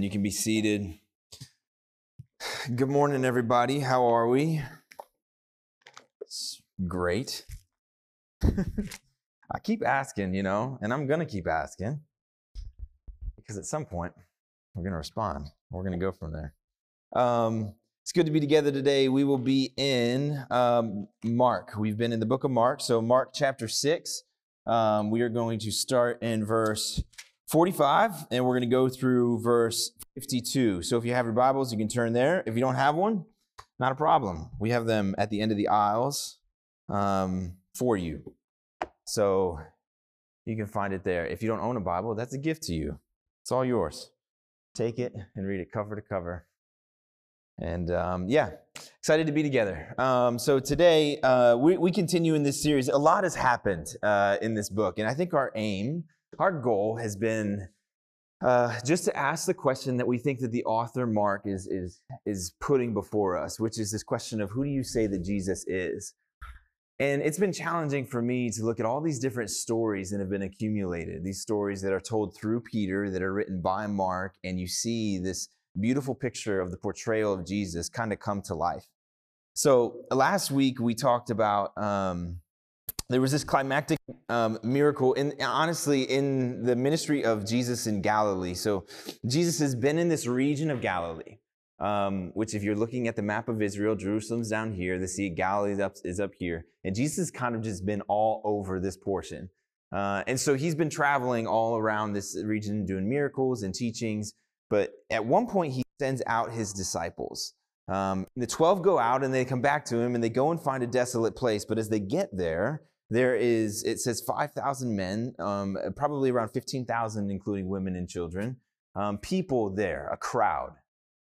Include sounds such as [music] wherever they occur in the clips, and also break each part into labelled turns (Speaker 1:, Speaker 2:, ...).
Speaker 1: Amen. You can be seated. Good morning, everybody. How are we? It's great. [laughs] I keep asking, you know, and I'm going to keep asking because at some point we're going to respond. We're going to go from there. Um, it's good to be together today. We will be in um, Mark. We've been in the book of Mark. So, Mark chapter 6. Um, we are going to start in verse 45, and we're going to go through verse 52. So if you have your Bibles, you can turn there. If you don't have one, not a problem. We have them at the end of the aisles um, for you. So you can find it there. If you don't own a Bible, that's a gift to you. It's all yours. Take it and read it cover to cover. And um, yeah, excited to be together. Um, so today, uh, we, we continue in this series. A lot has happened uh, in this book, and I think our aim our goal has been uh, just to ask the question that we think that the author Mark is, is, is putting before us, which is this question of who do you say that Jesus is? And it's been challenging for me to look at all these different stories that have been accumulated, these stories that are told through Peter, that are written by Mark, and you see this beautiful picture of the portrayal of Jesus kind of come to life. So last week we talked about um, there was this climactic um, miracle in honestly in the ministry of jesus in galilee. So jesus has been in this region of galilee um, which if you're looking at the map of israel jerusalem's down here the sea of galilee is up, is up here and jesus kind of just been all over this portion. Uh, and so he's been traveling all around this region doing miracles and teachings but at one point he sends out his disciples. Um, the 12 go out and they come back to him and they go and find a desolate place but as they get there there is, it says 5,000 men, um, probably around 15,000, including women and children, um, people there, a crowd.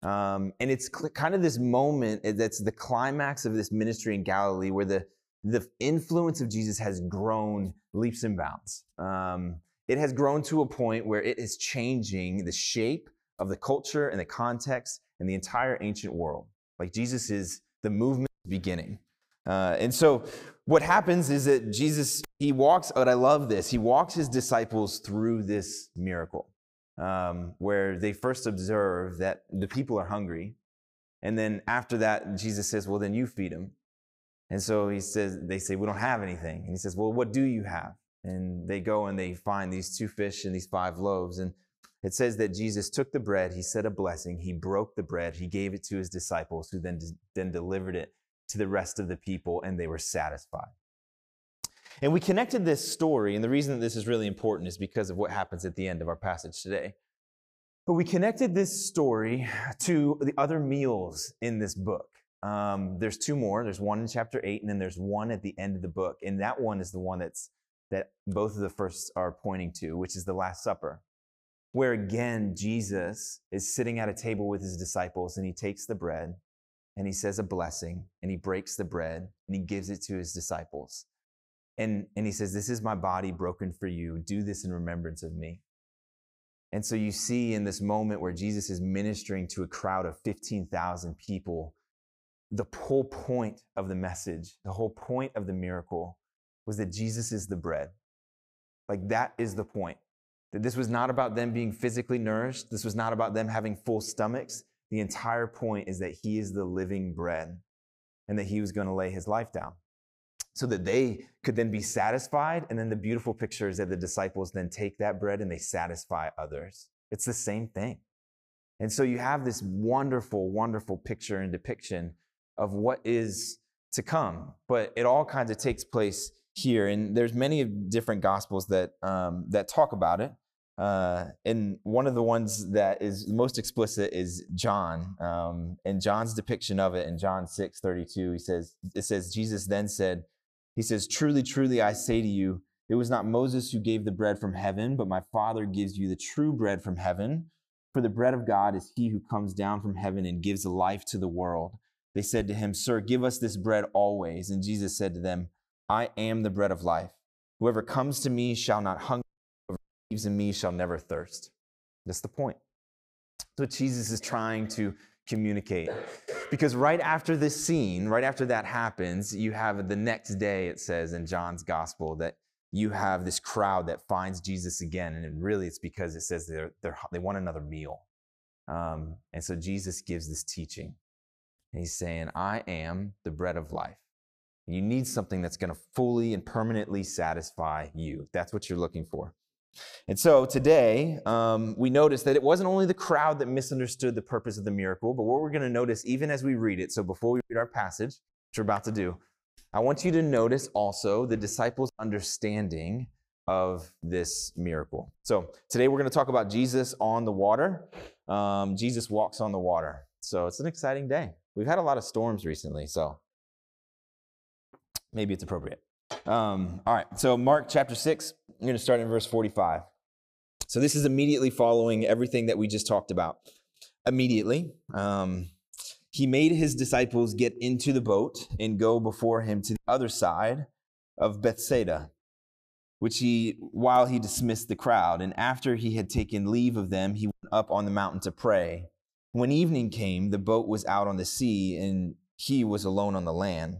Speaker 1: Um, and it's cl- kind of this moment eh, that's the climax of this ministry in Galilee where the, the influence of Jesus has grown leaps and bounds. Um, it has grown to a point where it is changing the shape of the culture and the context and the entire ancient world. Like Jesus is the movement beginning. Uh, and so what happens is that Jesus, he walks, but I love this, he walks his disciples through this miracle um, where they first observe that the people are hungry. And then after that, Jesus says, Well, then you feed them. And so he says, They say, We don't have anything. And he says, Well, what do you have? And they go and they find these two fish and these five loaves. And it says that Jesus took the bread, he said a blessing, he broke the bread, he gave it to his disciples, who then, then delivered it to the rest of the people, and they were satisfied. And we connected this story, and the reason that this is really important is because of what happens at the end of our passage today. But we connected this story to the other meals in this book. Um, there's two more. There's one in chapter eight, and then there's one at the end of the book. And that one is the one that's that both of the first are pointing to, which is the Last Supper, where again Jesus is sitting at a table with his disciples, and he takes the bread and he says a blessing and he breaks the bread and he gives it to his disciples. And, and he says, This is my body broken for you. Do this in remembrance of me. And so you see in this moment where Jesus is ministering to a crowd of 15,000 people, the whole point of the message, the whole point of the miracle was that Jesus is the bread. Like that is the point. That this was not about them being physically nourished. This was not about them having full stomachs. The entire point is that he is the living bread and that he was going to lay his life down so that they could then be satisfied. And then the beautiful picture is that the disciples then take that bread and they satisfy others. It's the same thing. And so you have this wonderful, wonderful picture and depiction of what is to come. But it all kinds of takes place here. And there's many different gospels that, um, that talk about it. Uh, and one of the ones that is most explicit is John. Um, and John's depiction of it in John 6 32, he says, it says, Jesus then said, He says, Truly, truly, I say to you, it was not Moses who gave the bread from heaven, but my Father gives you the true bread from heaven. For the bread of God is he who comes down from heaven and gives life to the world. They said to him, Sir, give us this bread always. And Jesus said to them, I am the bread of life. Whoever comes to me shall not hunger believes in me shall never thirst. That's the point. That's what Jesus is trying to communicate. Because right after this scene, right after that happens, you have the next day, it says in John's gospel, that you have this crowd that finds Jesus again. And really, it's because it says they're, they're, they want another meal. Um, and so Jesus gives this teaching. And he's saying, I am the bread of life. You need something that's going to fully and permanently satisfy you. That's what you're looking for. And so today, um, we notice that it wasn't only the crowd that misunderstood the purpose of the miracle, but what we're going to notice even as we read it. So before we read our passage, which we're about to do, I want you to notice also the disciples' understanding of this miracle. So today we're going to talk about Jesus on the water. Um, Jesus walks on the water. So it's an exciting day. We've had a lot of storms recently, so maybe it's appropriate. Um, all right, so Mark chapter 6, I'm going to start in verse 45. So this is immediately following everything that we just talked about. Immediately, um, he made his disciples get into the boat and go before him to the other side of Bethsaida, which he, while he dismissed the crowd, and after he had taken leave of them, he went up on the mountain to pray. When evening came, the boat was out on the sea, and he was alone on the land.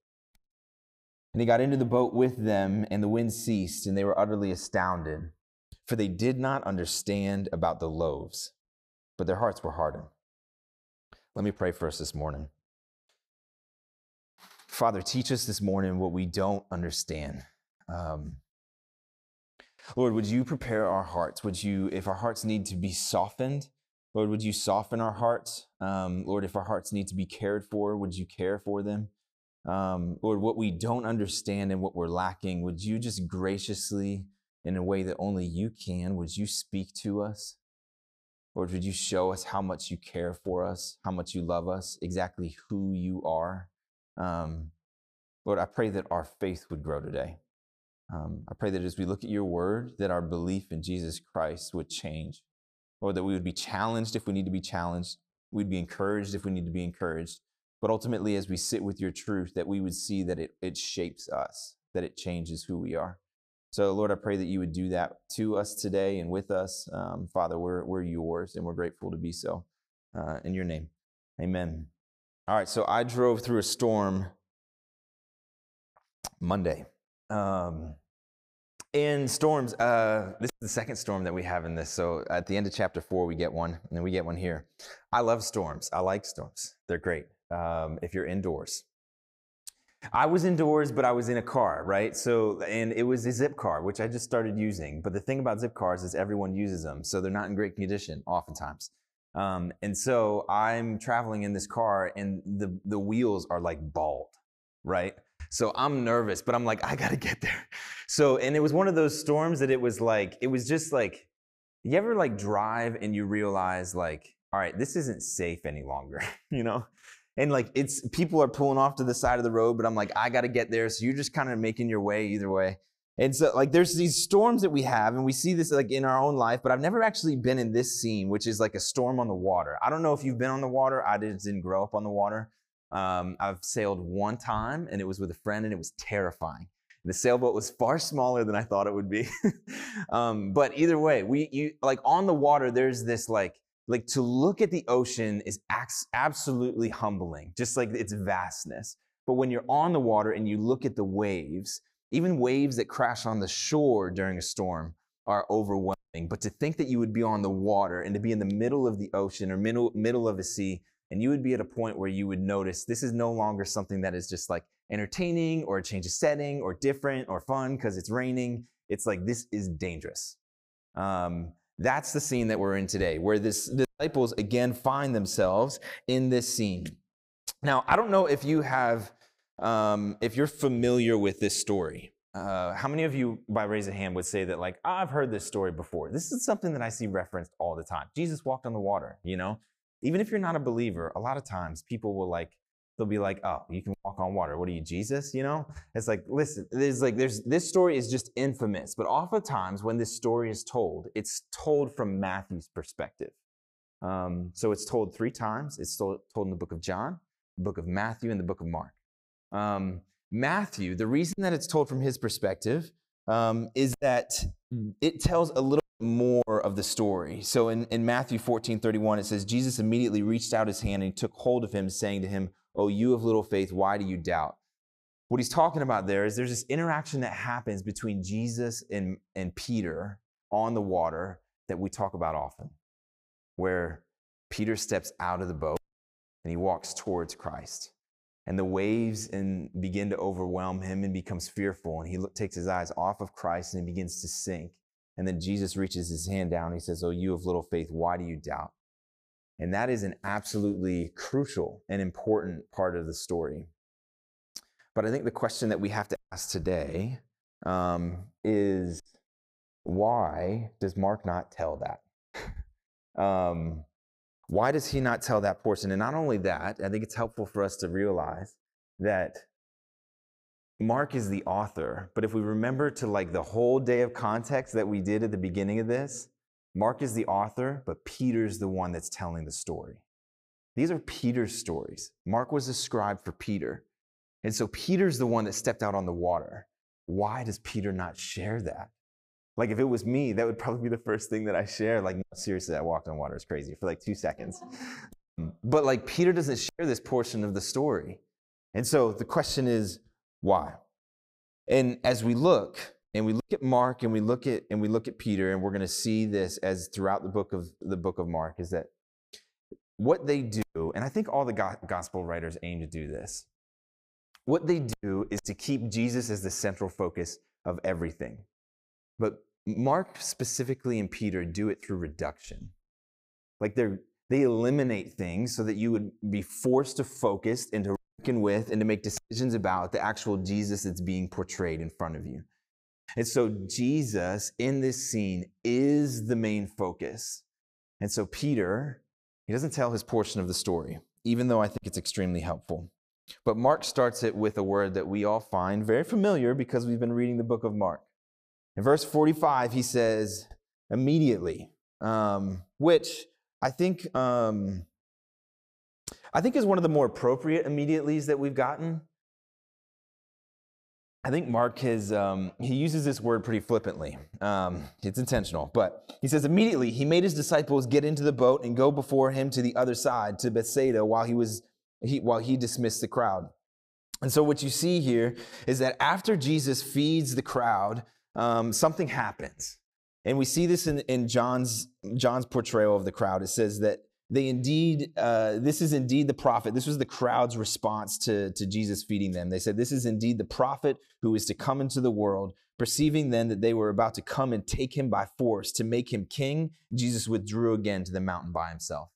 Speaker 1: And he got into the boat with them, and the wind ceased, and they were utterly astounded, for they did not understand about the loaves, but their hearts were hardened. Let me pray for us this morning. Father, teach us this morning what we don't understand. Um, Lord, would you prepare our hearts? Would you, if our hearts need to be softened, Lord, would you soften our hearts? Um, Lord, if our hearts need to be cared for, would you care for them? Um, Lord, what we don't understand and what we're lacking, would you just graciously, in a way that only you can, would you speak to us? Lord, would you show us how much you care for us, how much you love us, exactly who you are? Um, Lord, I pray that our faith would grow today. Um, I pray that as we look at your word, that our belief in Jesus Christ would change. Lord, that we would be challenged if we need to be challenged. We'd be encouraged if we need to be encouraged. But ultimately, as we sit with your truth, that we would see that it, it shapes us, that it changes who we are. So, Lord, I pray that you would do that to us today and with us. Um, Father, we're, we're yours and we're grateful to be so. Uh, in your name, amen. All right, so I drove through a storm Monday. Um, in storms, uh, this is the second storm that we have in this. So at the end of chapter four, we get one, and then we get one here. I love storms. I like storms. They're great um, if you're indoors. I was indoors, but I was in a car, right? So, and it was a Zipcar, which I just started using. But the thing about Zipcars is everyone uses them, so they're not in great condition oftentimes. Um, and so I'm traveling in this car, and the the wheels are like bald, right? So I'm nervous, but I'm like, I gotta get there. [laughs] So, and it was one of those storms that it was like, it was just like, you ever like drive and you realize like, all right, this isn't safe any longer, [laughs] you know? And like it's people are pulling off to the side of the road but i'm like i got to get there. So you're just kind of making your way either way. And so like there's these storms that we have and we see this like in our own life but i've never actually been in this scene which is like a storm on the water. I don't know if you've been on the water. I didn't grow up on the water. Um, i've sailed one time and it was with a friend and it was terrifying. The sailboat was far smaller than i thought it would be. [laughs] Um, but either way we you like on the water there's this like like to look at the ocean is absolutely humbling, just like its vastness. But when you're on the water and you look at the waves, even waves that crash on the shore during a storm are overwhelming. But to think that you would be on the water and to be in the middle of the ocean or middle, middle of a sea, and you would be at a point where you would notice this is no longer something that is just like entertaining or a change of setting or different or fun because it's raining. It's like this is dangerous. Um, that's the scene that we're in today, where this, the disciples again find themselves in this scene. Now, I don't know if you have, um, if you're familiar with this story. Uh, how many of you, by raise of hand, would say that, like, I've heard this story before? This is something that I see referenced all the time. Jesus walked on the water, you know? Even if you're not a believer, a lot of times people will, like, they'll be like, oh, you can walk on water. What are you, Jesus? You know? It's like, listen, there's like, there's, this story is just infamous, but oftentimes when this story is told, it's told from Matthew's perspective. Um, so it's told three times. It's told, told in the book of John, the book of Matthew and the book of Mark. Um, Matthew, the reason that it's told from his perspective um, is that it tells a little more of the story. So in, in Matthew 14 31, it says, Jesus immediately reached out his hand and took hold of him, saying to him, Oh, you of little faith, why do you doubt? What he's talking about there is there's this interaction that happens between Jesus and, and Peter on the water that we talk about often, where Peter steps out of the boat and he walks towards Christ. And the waves and begin to overwhelm him and becomes fearful. And he look, takes his eyes off of Christ and he begins to sink. And then Jesus reaches his hand down. And he says, Oh, you of little faith, why do you doubt? And that is an absolutely crucial and important part of the story. But I think the question that we have to ask today um, is why does Mark not tell that? [laughs] um, why does he not tell that portion? And not only that, I think it's helpful for us to realize that Mark is the author, but if we remember to like the whole day of context that we did at the beginning of this, Mark is the author, but Peter's the one that's telling the story. These are Peter's stories. Mark was a scribe for Peter. And so Peter's the one that stepped out on the water. Why does Peter not share that? Like if it was me, that would probably be the first thing that I share. Like, no, seriously, I walked on water. It's crazy for like two seconds. [laughs] But like Peter doesn't share this portion of the story. And so the question is, why? And as we look, and we look at Mark and we look at and we look at Peter, and we're going to see this as throughout the book of the book of Mark, is that what they do, and I think all the gospel writers aim to do this. What they do is to keep Jesus as the central focus of everything. But Mark specifically and Peter do it through reduction. Like they're they eliminate things so that you would be forced to focus and to reckon with and to make decisions about the actual Jesus that's being portrayed in front of you. And so Jesus in this scene is the main focus. And so Peter, he doesn't tell his portion of the story, even though I think it's extremely helpful. But Mark starts it with a word that we all find very familiar because we've been reading the book of Mark. In verse 45, he says, immediately, um, which I think, um, I think is one of the more appropriate immediatelys that we've gotten. I think Mark has, um, he uses this word pretty flippantly. Um, it's intentional, but he says, immediately he made his disciples get into the boat and go before him to the other side, to Bethsaida, while he was, he, while he dismissed the crowd. And so what you see here is that after Jesus feeds the crowd, um, something happens. And we see this in, in John's, John's portrayal of the crowd. It says that they indeed, uh, this is indeed the prophet. This was the crowd's response to, to Jesus feeding them. They said, This is indeed the prophet who is to come into the world. Perceiving then that they were about to come and take him by force to make him king, Jesus withdrew again to the mountain by himself.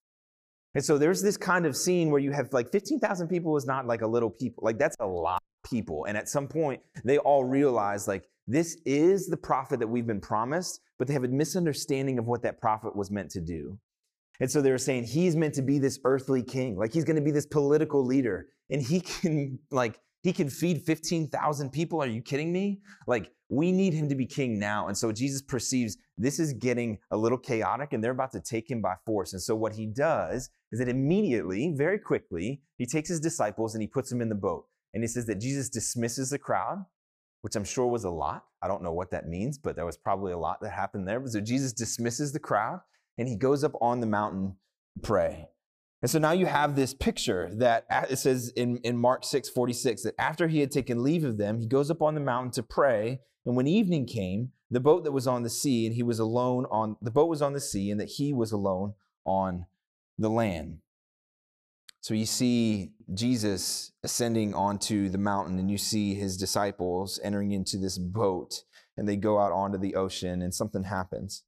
Speaker 1: And so there's this kind of scene where you have like 15,000 people is not like a little people. Like that's a lot of people. And at some point, they all realize like this is the prophet that we've been promised, but they have a misunderstanding of what that prophet was meant to do. And so they were saying he's meant to be this earthly king, like he's going to be this political leader, and he [laughs] can like he can feed 15,000 people. Are you kidding me? Like we need him to be king now. And so Jesus perceives this is getting a little chaotic and they're about to take him by force. And so what he does is that immediately, very quickly, he takes his disciples and he puts them in the boat. And he says that Jesus dismisses the crowd which I'm sure was a lot. I don't know what that means, but there was probably a lot that happened there. So Jesus dismisses the crowd and he goes up on the mountain to pray. And so now you have this picture that it says in, in Mark 6 46 that after he had taken leave of them, he goes up on the mountain to pray. And when evening came, the boat that was on the sea, and he was alone on the boat was on the sea, and that he was alone on the land. So you see Jesus ascending onto the mountain, and you see his disciples entering into this boat, and they go out onto the ocean, and something happens.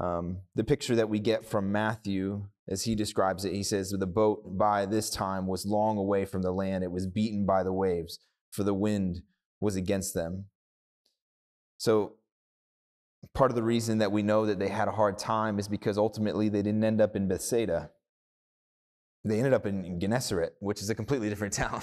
Speaker 1: Um, the picture that we get from Matthew, as he describes it, he says, The boat by this time was long away from the land. It was beaten by the waves, for the wind was against them. So, part of the reason that we know that they had a hard time is because ultimately they didn't end up in Bethsaida they ended up in, Gennesaret, which is a completely different [laughs] town.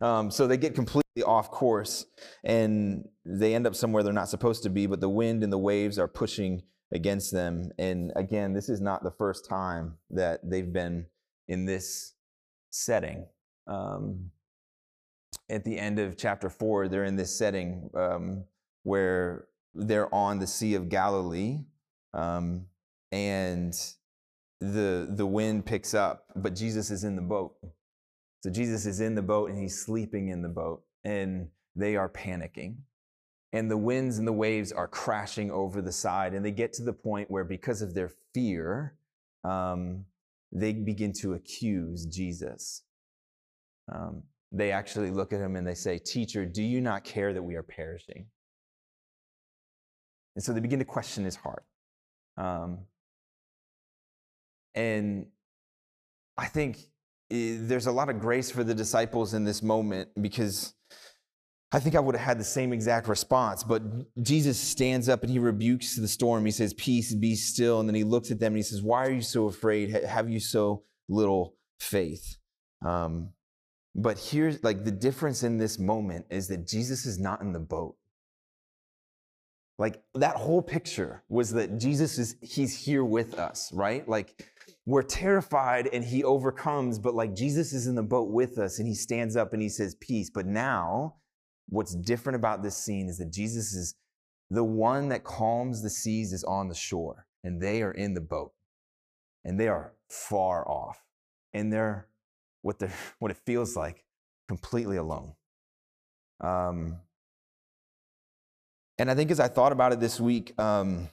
Speaker 1: um, so they get completely off course and they end up somewhere they're not supposed to be, but the wind and the waves are pushing against them. And again, this is not the first time that they've been in this setting. Um, at the end of chapter four, they're in this setting um, where they're on the Sea of Galilee, um, and the the wind picks up, but Jesus is in the boat. So Jesus is in the boat and he's sleeping in the boat, and they are panicking. And the winds and the waves are crashing over the side, and they get to the point where, because of their fear, um, they begin to accuse Jesus. Um, they actually look at him and they say, Teacher, do you not care that we are perishing? And so they begin to question his heart. Um, and I think eh, there's a lot of grace for the disciples in this moment because I think I would have had the same exact response. But Jesus stands up and he rebukes the storm. He says, Peace, be still. And then he looks at them and he says, Why are you so afraid? Have you so little faith? Um, but here's like the difference in this moment is that Jesus is not in the boat. Like that whole picture was that Jesus is, he's here with us, right? Like we're terrified and he overcomes, but like Jesus is in the boat with us and he stands up and he says, Peace. But now, what's different about this scene is that Jesus is the one that calms the seas is on the shore and they are in the boat and they are far off and they're what, they're, [laughs] what it feels like completely alone. Um, and I think as I thought about it this week, um,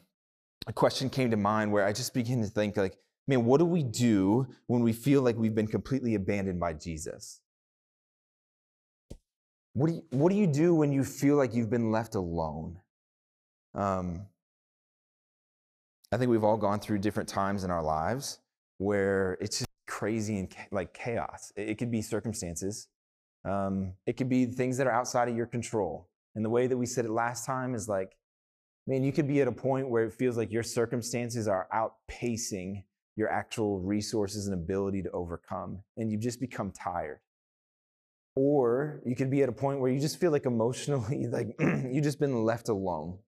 Speaker 1: a question came to mind where I just began to think, like, man, what do we do when we feel like we've been completely abandoned by Jesus? What do you, what do, you do when you feel like you've been left alone? Um, I think we've all gone through different times in our lives where it's just crazy and like chaos. It, could be circumstances. Um, it could be things that are outside of your control. And the way that we said it last time is like, man, you could be at a point where it feels like your circumstances are outpacing your actual resources and ability to overcome, and you've just become tired. Or you could be at a point where you just feel like emotionally, [laughs] like [clears throat] you've just been left alone.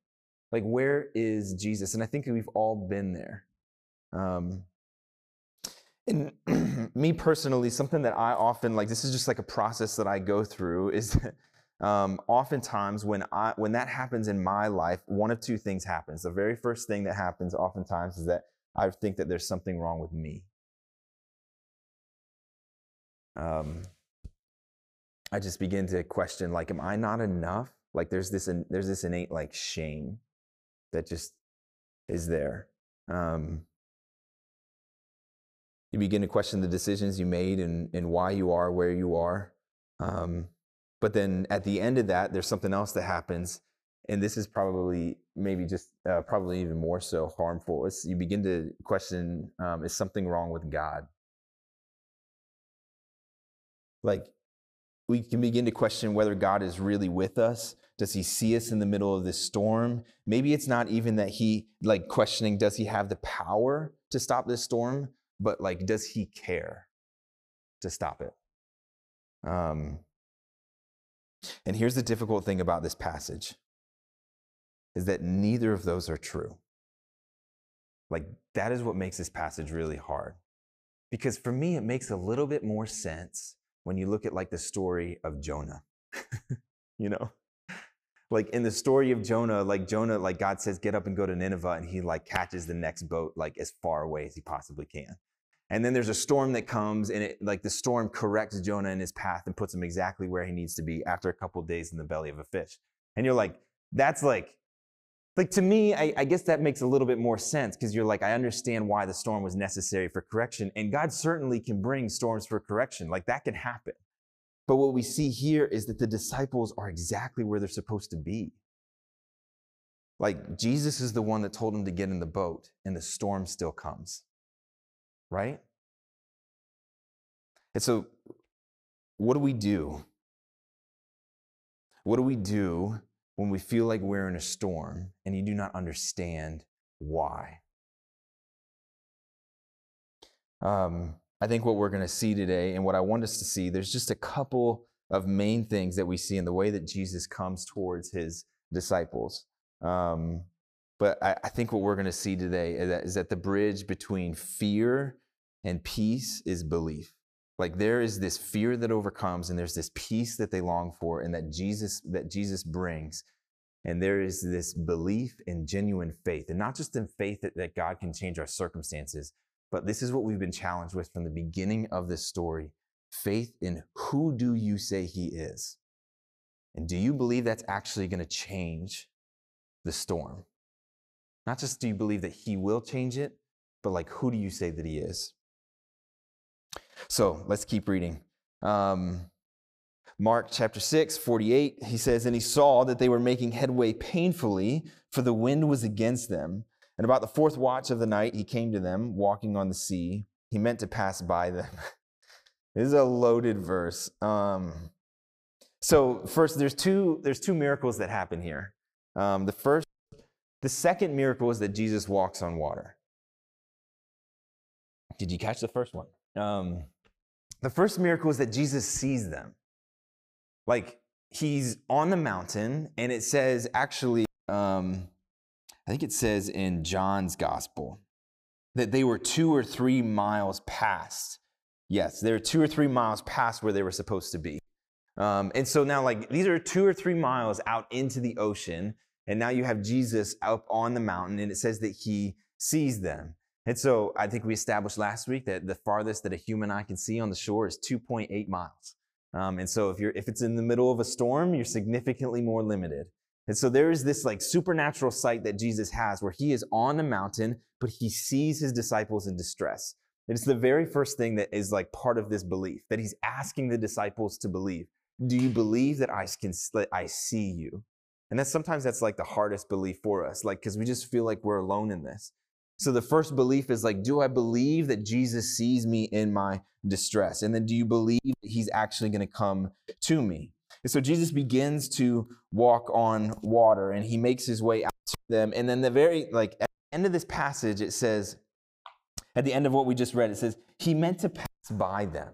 Speaker 1: Like, where is Jesus? And I think we've all been there. Um, and [clears throat] me personally, something that I often like, this is just like a process that I go through, [laughs] is um, oftentimes when I when that happens in my life, one of two things happens. The very first thing that happens oftentimes is that I think that there's something wrong with me. Um, I just begin to question, like, am I not enough? Like, there's this there's this innate like shame that just is there. Um, you begin to question the decisions you made and, and why you are where you are. Um, but then at the end of that, there's something else that happens. And this is probably, maybe just uh, probably even more so harmful. It's, you begin to question um, is something wrong with God? Like, we can begin to question whether God is really with us. Does he see us in the middle of this storm? Maybe it's not even that he, like, questioning, does he have the power to stop this storm? But, like, does he care to stop it? Um, and here's the difficult thing about this passage is that neither of those are true. Like that is what makes this passage really hard. Because for me it makes a little bit more sense when you look at like the story of Jonah. [laughs] you know? Like in the story of Jonah, like Jonah, like God says, get up and go to Nineveh, and he like catches the next boat like as far away as he possibly can. And then there's a storm that comes, and it like the storm corrects Jonah in his path and puts him exactly where he needs to be after a couple days in the belly of a fish. And you're like, that's like, like to me, I, I guess that makes a little bit more sense because you're like, I understand why the storm was necessary for correction, and God certainly can bring storms for correction. Like that can happen. But what we see here is that the disciples are exactly where they're supposed to be. Like Jesus is the one that told them to get in the boat, and the storm still comes right? And so, what do we do? What do we do when we feel like we're in a storm and you do not understand why? Um, I think what we're going to see today and what I want us to see, there's just a couple of main things that we see in the way that Jesus comes towards his disciples. Um, but I, I think what we're going to see today is that, is that the bridge between fear and peace is belief. Like there is this fear that overcomes and there's this peace that they long for and that Jesus that Jesus brings. And there is this belief in genuine faith, and not just in faith that, that God can change our circumstances, but this is what we've been challenged with from the beginning of this story faith in who do you say he is? And do you believe that's actually going to change the storm? Not just do you believe that he will change it, but like who do you say that he is? So let's keep reading. Um, Mark chapter 6, 48, he says, And he saw that they were making headway painfully, for the wind was against them. And about the fourth watch of the night, he came to them, walking on the sea. He meant to pass by them. [laughs] this is a loaded verse. Um, so first, there's two, there's two miracles that happen here. Um, the first, the second miracle is that Jesus walks on water. Did you catch the first one? Um, the first miracle is that Jesus sees them. Like he's on the mountain, and it says actually, um, I think it says in John's gospel that they were two or three miles past. Yes, they were two or three miles past where they were supposed to be. Um, and so now, like, these are two or three miles out into the ocean. And now you have Jesus up on the mountain, and it says that he sees them. And so I think we established last week that the farthest that a human eye can see on the shore is 2.8 miles. Um, and so if you're if it's in the middle of a storm, you're significantly more limited. And so there is this like supernatural sight that Jesus has where he is on the mountain, but he sees his disciples in distress. And it's the very first thing that is like part of this belief that he's asking the disciples to believe. Do you believe that I can that I see you? And that's sometimes that's like the hardest belief for us, like because we just feel like we're alone in this. So the first belief is like, do I believe that Jesus sees me in my distress? And then do you believe that he's actually going to come to me? And so Jesus begins to walk on water and he makes his way out to them. And then the very, like, at the end of this passage, it says, at the end of what we just read, it says, he meant to pass by them.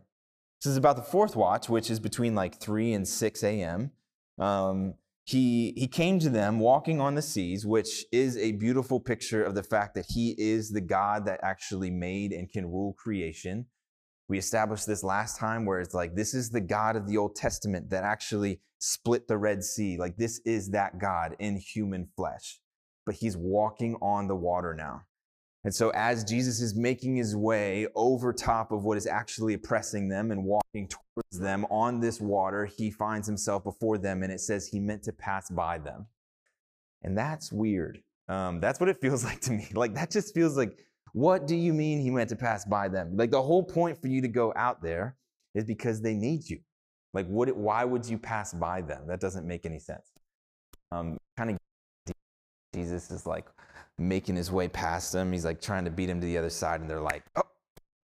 Speaker 1: This is about the fourth watch, which is between like 3 and 6 a.m. Um, he, he came to them walking on the seas, which is a beautiful picture of the fact that he is the God that actually made and can rule creation. We established this last time where it's like, this is the God of the Old Testament that actually split the Red Sea. Like, this is that God in human flesh. But he's walking on the water now. And so, as Jesus is making his way over top of what is actually oppressing them and walking towards them on this water, he finds himself before them, and it says he meant to pass by them. And that's weird. Um, that's what it feels [laughs] like to me. Like, that just feels like, what do you mean he meant to pass by them? Like, the whole point for you to go out there is because they need you. Like, why would you pass by them? That doesn't make any sense. Um, kind of Jesus is like, making his way past them. He's like trying to beat him to the other side, and they're like, "Oh,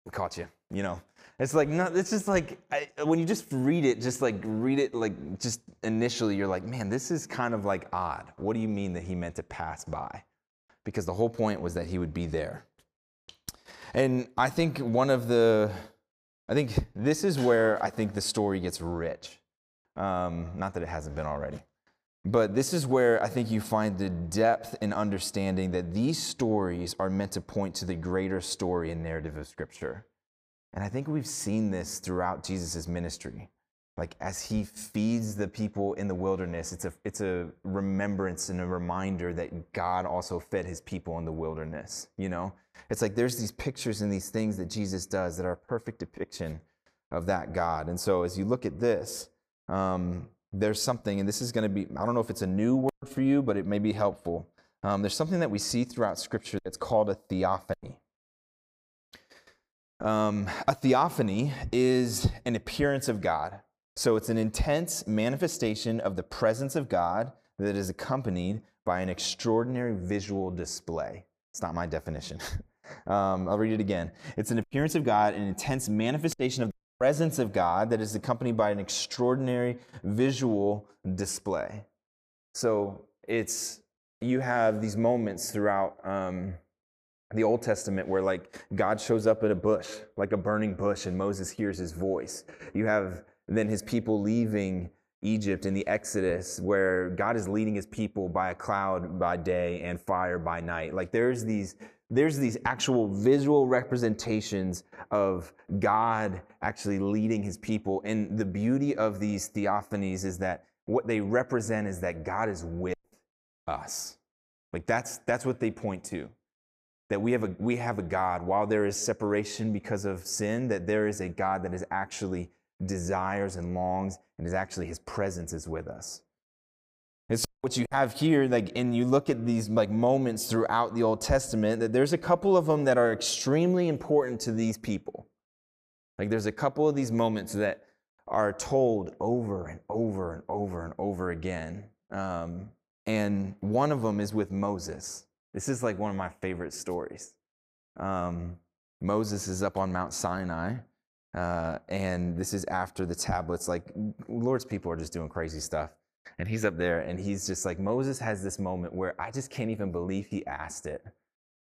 Speaker 1: we caught you." You know, it's like no, it's just like I, when you just read it, just like read it, like just initially, you're like, "Man, this is kind of like odd." What do you mean that he meant to pass by? Because the whole point was that he would be there. And I think one of the, I think this is where I think the story gets rich. Um, not that it hasn't been already. But this is where I think you find the depth and understanding that these stories are meant to point to the greater story and narrative of Scripture. And I think we've seen this throughout Jesus' ministry. Like as he feeds the people in the wilderness, it's a, it's a remembrance and a reminder that God also fed his people in the wilderness. You know, it's like there's these pictures and these things that Jesus does that are a perfect depiction of that God. And so as you look at this, um, there's something, and this is going to be, I don't know if it's a new word for you, but it may be helpful. Um, there's something that we see throughout Scripture that's called a theophany. Um, a theophany is an appearance of God. So it's an intense manifestation of the presence of God that is accompanied by an extraordinary visual display. It's not my definition. [laughs] um, I'll read it again. It's an appearance of God, an intense manifestation of presence of God that is accompanied by an extraordinary visual display. So it's you have these moments throughout um, the Old Testament where like God shows up at a bush, like a burning bush, and Moses hears his voice. You have then his people leaving Egypt in the Exodus, where God is leading his people by a cloud by day and fire by night. Like there's these there's these actual visual representations of God actually leading his people. And the beauty of these theophanies is that what they represent is that God is with us. Like that's that's what they point to. That we have a we have a God while there is separation because of sin, that there is a God that is actually desires and longs and is actually his presence is with us. What you have here, like, and you look at these like moments throughout the Old Testament, that there's a couple of them that are extremely important to these people. Like there's a couple of these moments that are told over and over and over and over again. Um, and one of them is with Moses. This is like one of my favorite stories. Um, Moses is up on Mount Sinai, uh, and this is after the tablets. Like, Lord's people are just doing crazy stuff. And he's up there, and he's just like, Moses has this moment where I just can't even believe he asked it.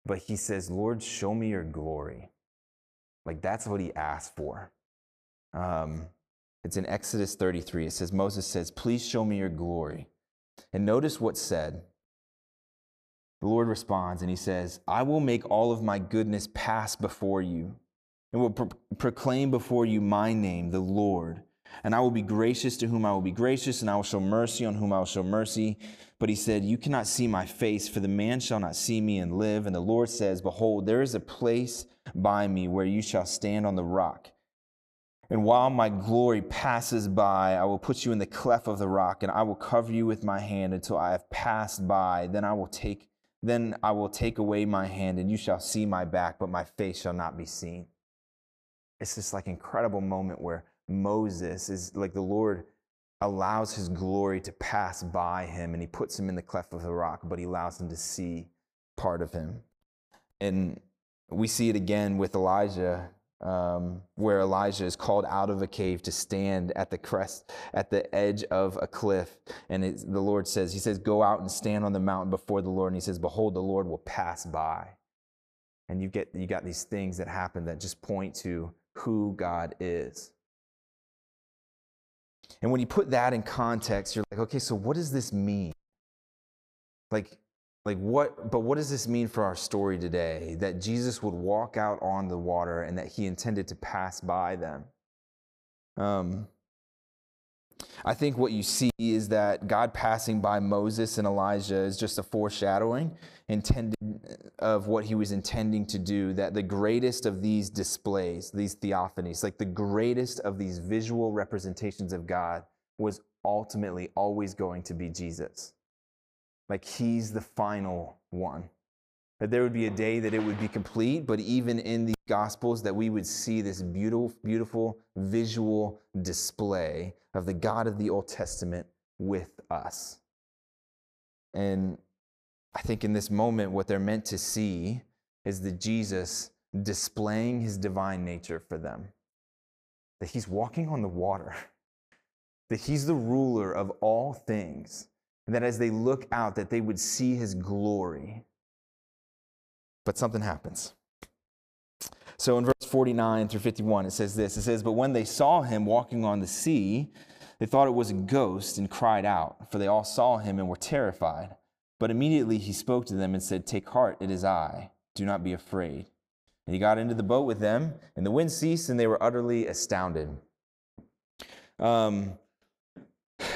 Speaker 1: But he says, Lord, show me your glory. Like, that's what he asked for. Um, it's in Exodus 33. It says, Moses says, Please show me your glory. And notice what's said. The Lord responds and he says, I will make all of my goodness pass before you and will pro- proclaim before you my name, the Lord. And I will be gracious to whom I will be gracious, and I will show mercy on whom I will show mercy. But he said, You cannot see my face, for the man shall not see me and live. And the Lord says, Behold, there is a place by me where you shall stand on the rock. And while my glory passes by, I will put you in the cleft of the rock, and I will cover you with my hand until I have passed by. Then I will take then I will take away my hand, and you shall see my back, but my face shall not be seen. It's this like incredible moment where Moses is like the Lord allows his glory to pass by him, and he puts him in the cleft of the rock, but he allows him to see part of him. And we see it again with Elijah um, where Elijah is called out of a cave to stand at the crest, at the edge of a cliff. And it, the Lord says, He says, Go out and stand on the mountain before the Lord. And He says, Behold, the Lord will pass by. And you get you got these things that happen that just point to who God is. And when you put that in context, you're like, okay, so what does this mean? Like, like what but what does this mean for our story today that jesus would walk out on the water and that he intended to pass by them um, i think what you see is that god passing by moses and elijah is just a foreshadowing intended uh, of what he was intending to do that the greatest of these displays these theophanies like the greatest of these visual representations of god was ultimately always going to be jesus like he's the final one. That there would be a day that it would be complete, but even in the Gospels, that we would see this beautiful, beautiful visual display of the God of the Old Testament with us. And I think in this moment, what they're meant to see is the Jesus displaying his divine nature for them. That he's walking on the water, [laughs] that he's the ruler of all things and that as they look out that they would see his glory but something happens. So in verse 49 through 51 it says this. It says but when they saw him walking on the sea they thought it was a ghost and cried out for they all saw him and were terrified. But immediately he spoke to them and said take heart it is i. Do not be afraid and he got into the boat with them and the wind ceased and they were utterly astounded. Um,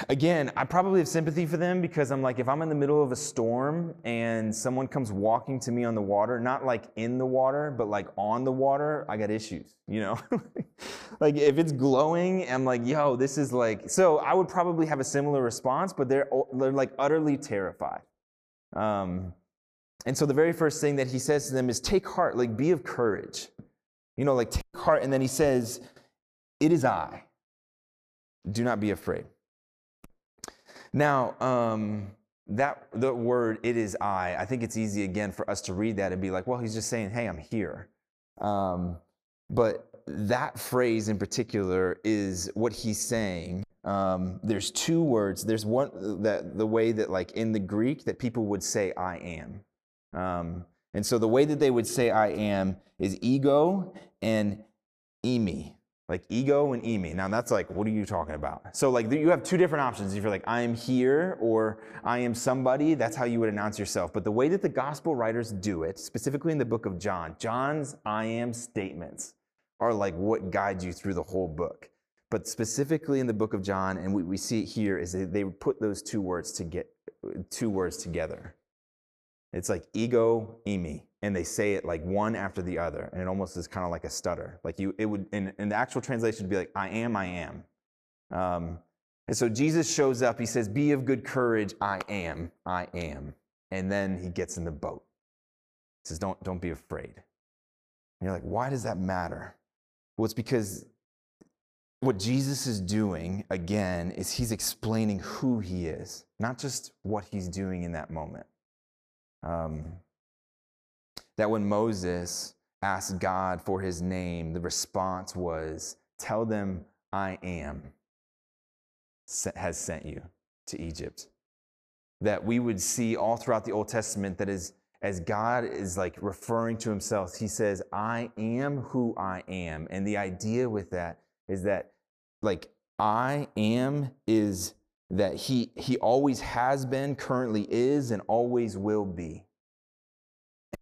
Speaker 1: again, I probably have sympathy for them because I'm like, if I'm in the middle of a storm and someone comes walking to me on the water, not like in the water, but like on the water, I got issues, you know? [laughs] like if it's glowing, I'm like, yo, this is like, so I would probably have a similar response, but they're, they're like utterly terrified. Um, and so the very first thing that he says to them is take heart, like be of courage. You know, like take heart. And then he says, it is I. Do not be afraid. Now, um, that the word "it is I," I think it's easy again for us to read that and be like, "Well, he's just saying, hey, I'm here." Um, but that phrase in particular is what he's saying. Um, there's two words. There's one that the way that like in the Greek that people would say "I am," um, and so the way that they would say "I am" is ego and eimi. Like ego and eimi. Now that's like, what are you talking about? So like you have two different options. If you're like, I am here or I am somebody, that's how you would announce yourself. But the way that the gospel writers do it, specifically in the book of John, John's I am statements are like what guides you through the whole book. But specifically in the book of John, and we, we see it here, is they, they put those two words to get two words together. It's like ego, eimi and they say it like one after the other and it almost is kind of like a stutter. Like you it would in, in the actual translation would be like i am i am. Um, and so jesus shows up he says be of good courage i am i am. And then he gets in the boat. He says don't don't be afraid. And you're like why does that matter? Well it's because what jesus is doing again is he's explaining who he is not just what he's doing in that moment. Um, that when Moses asked God for his name, the response was, Tell them I am has sent you to Egypt. That we would see all throughout the Old Testament that is as God is like referring to himself, he says, I am who I am. And the idea with that is that like I am is that he he always has been, currently is, and always will be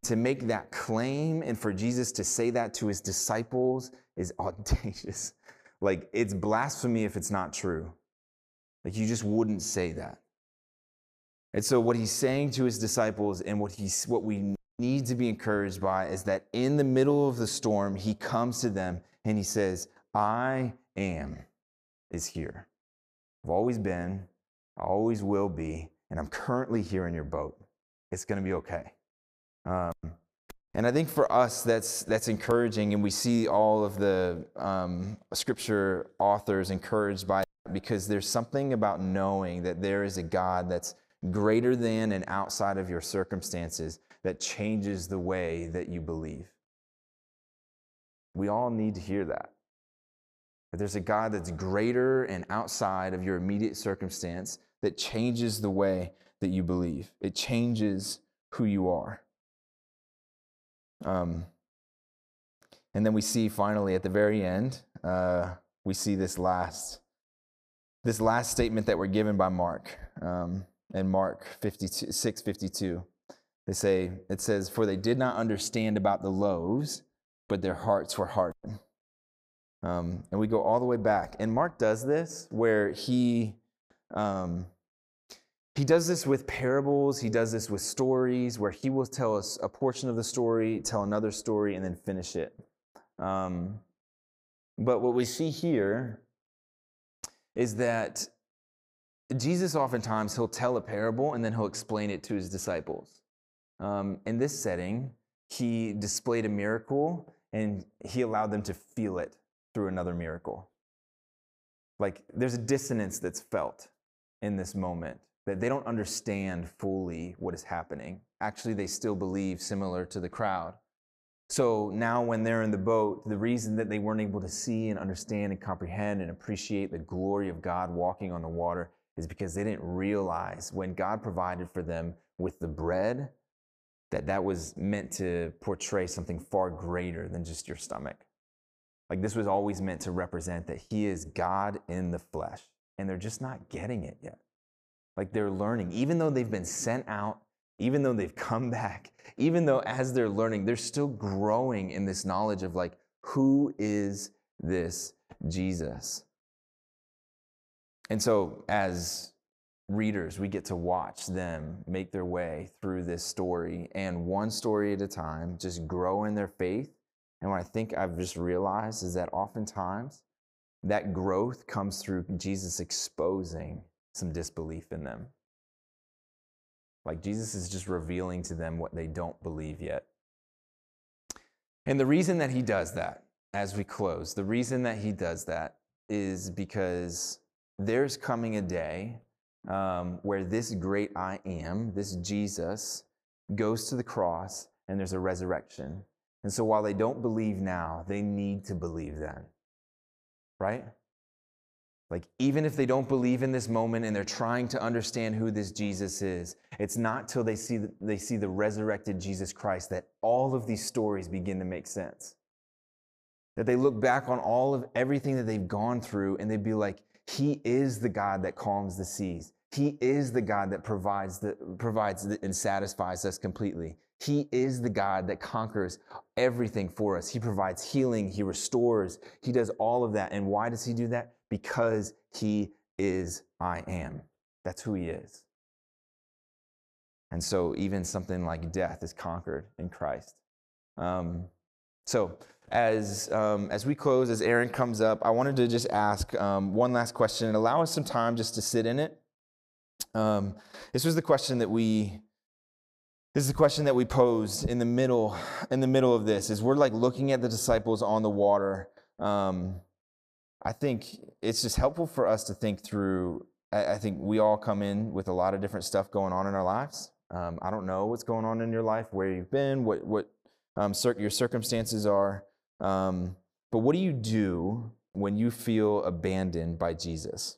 Speaker 1: to make that claim and for Jesus to say that to his disciples is [laughs] audacious. Like, it's blasphemy if it's not true. Like, you just wouldn't say that. And so, what he's saying to his disciples and what, he's, what we need to be encouraged by is that in the middle of the storm, he comes to them and he says, I am is here. I've always been, I always will be, and I'm currently here in your boat. It's going to be okay. Um, and I think for us, that's, that's encouraging, and we see all of the um, scripture authors encouraged by it because there's something about knowing that there is a God that's greater than and outside of your circumstances that changes the way that you believe. We all need to hear that. That there's a God that's greater and outside of your immediate circumstance that changes the way that you believe, it changes who you are. Um, and then we see finally at the very end, uh, we see this last, this last statement that we're given by Mark um, in Mark 52, 6 52. They say, it says, For they did not understand about the loaves, but their hearts were hardened. Um, and we go all the way back. And Mark does this where he, um, he does this with parables, he does this with stories where he will tell us a portion of the story, tell another story, and then finish it. Um, but what we see here is that Jesus oftentimes he'll tell a parable and then he'll explain it to his disciples. Um, in this setting, he displayed a miracle and he allowed them to feel it through another miracle. Like there's a dissonance that's felt in this moment that they don't understand fully what is happening. Actually, they still believe similar to the crowd. So now, when they're in the boat, the reason that they weren't able to see and understand and comprehend and appreciate the glory of God walking on the water is because they didn't realize when God provided for them with the bread that that was meant to portray something far greater than just your stomach. Like this was always meant to represent that He is God in the flesh, and they're just not getting it yet. Like they're learning, even though they've been sent out, even though they've come [laughs] back, even though as they're learning, they're still growing in this knowledge of like, who is this Jesus? And so as readers, we get to watch them make their way through this story and one story at a time, just grow in their faith. And what I think I've just realized is that oftentimes that growth comes through Jesus exposing some disbelief in them. Like Jesus is just revealing to them what they don't believe yet. And the reason that he does that, as we close, the reason that he does that is because there's coming a day um, where this great I am, this Jesus, goes to the cross and there's a resurrection. And so while they don't believe now, they need to believe then. Right? Like, even if they don't believe in this moment and they're trying to understand who this Jesus is, it's not till they see, the, they see the resurrected Jesus Christ that all of these stories begin to make sense. That they look back on all of everything that they've gone through and they'd be like, He is the God that calms the seas. He is the God that provides, the, provides the, and satisfies us completely. He is the God that conquers everything for us. He provides healing, He restores, He does all of that. And why does He do that? Because He is I am. That's who He is. And so, even something like death is conquered in Christ. Um, so, as, um, as we close, as Aaron comes up, I wanted to just ask um, one last question and allow us some time just to sit in it. Um, this was the question that we this is the question that we posed in the middle in the middle of this is we're like looking at the disciples on the water um, i think it's just helpful for us to think through I, think we all come in with a lot of different stuff going on in our lives um, i don't know what's going on in your life where you've been what what um, cir- your circumstances are um, but what do you do when you feel abandoned by jesus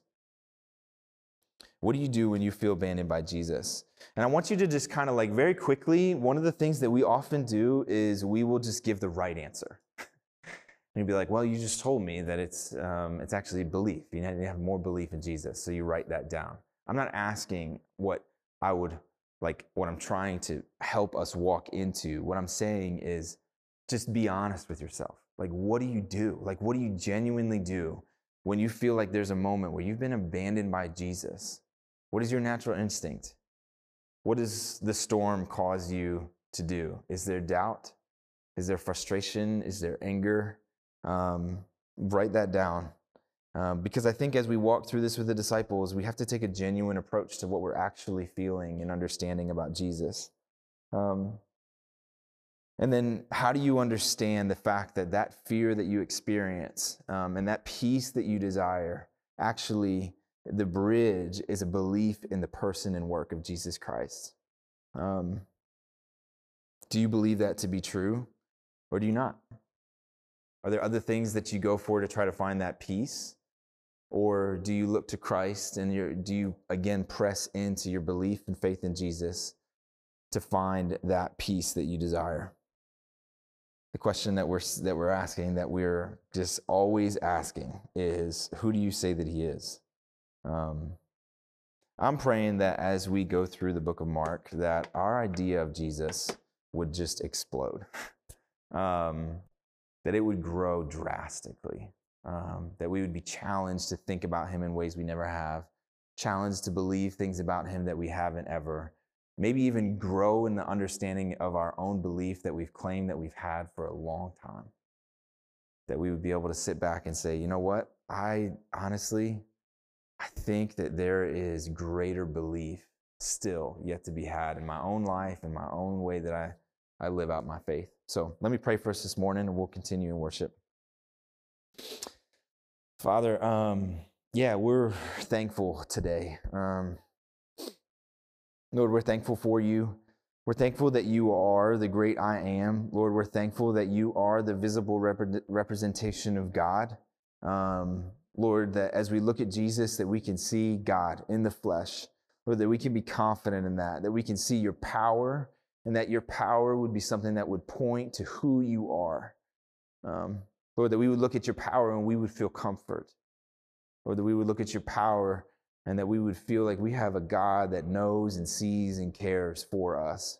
Speaker 1: what do you do when you feel abandoned by Jesus? And I want you to just kind of like very quickly, one of the things that we often do is we will just give the right answer. And you'd be like, well, you just told me that it's, um, it's actually belief. You have more belief in Jesus. So you write that down. I'm not asking what I would like, what I'm trying to help us walk into. What I'm saying is just be honest with yourself. Like, what do you do? Like, what do you genuinely do when you feel like there's a moment where you've been abandoned by Jesus? What is your natural instinct? What does the storm cause you to do? Is there doubt? Is there frustration? Is there anger? Um, write that down. Um, because I think as we walk through this with the disciples, we have to take a genuine approach to what we're actually feeling and understanding about Jesus. Um, and then, how do you understand the fact that that fear that you experience um, and that peace that you desire actually the bridge is a belief in the person and work of Jesus Christ. Um, do you believe that to be true or do you not? Are there other things that you go for to try to find that peace? Or do you look to Christ and do you again press into your belief and faith in Jesus to find that peace that you desire? The question that we're, that we're asking, that we're just always asking, is who do you say that he is? Um, I'm praying that as we go through the book of Mark, that our idea of Jesus would just explode, [laughs] um, that it would grow drastically, um, that we would be challenged to think about him in ways we never have, challenged to believe things about him that we haven't ever, maybe even grow in the understanding of our own belief that we've claimed that we've had for a long time. That we would be able to sit back and say, you know what? I honestly, I think that there is greater belief still yet to be had in my own life, in my own way that I, I live out my faith. So let me pray for us this morning and we'll continue in worship. Father, um, yeah, we're thankful today. Um, Lord, we're thankful for you. We're thankful that you are the great I am. Lord, we're thankful that you are the visible rep- representation of God. Um, Lord, that as we look at Jesus, that we can see God in the flesh. Lord, that we can be confident in that, that we can see your power, and that your power would be something that would point to who you are. Um, Lord, that we would look at your power and we would feel comfort. Lord, that we would look at your power and that we would feel like we have a God that knows and sees and cares for us.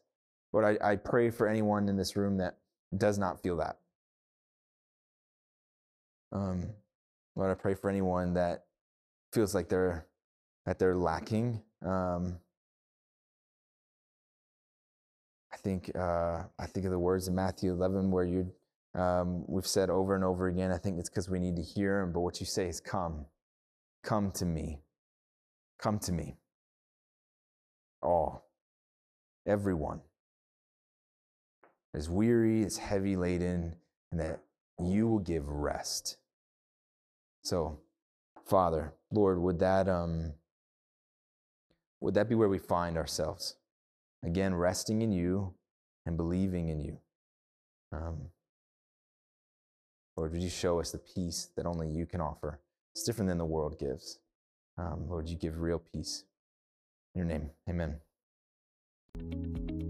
Speaker 1: Lord, I, I pray for anyone in this room that does not feel that. Um, Lord, I pray for anyone that feels like they're that they're lacking. Um, think uh, I think of the words in Matthew 11 where you um, we've said over and over again. I think it's because we need to hear Him, but what you say is, "Come, come to me, come to me." All, everyone is weary, is heavy laden, and that you will give rest. So, Father, Lord, would that um, would that be where we find ourselves? Again, resting in you and believing in you. Um, Lord, would you show us the peace that only you can offer? It's different than the world gives. Um, Lord, you give real peace. In your name, amen.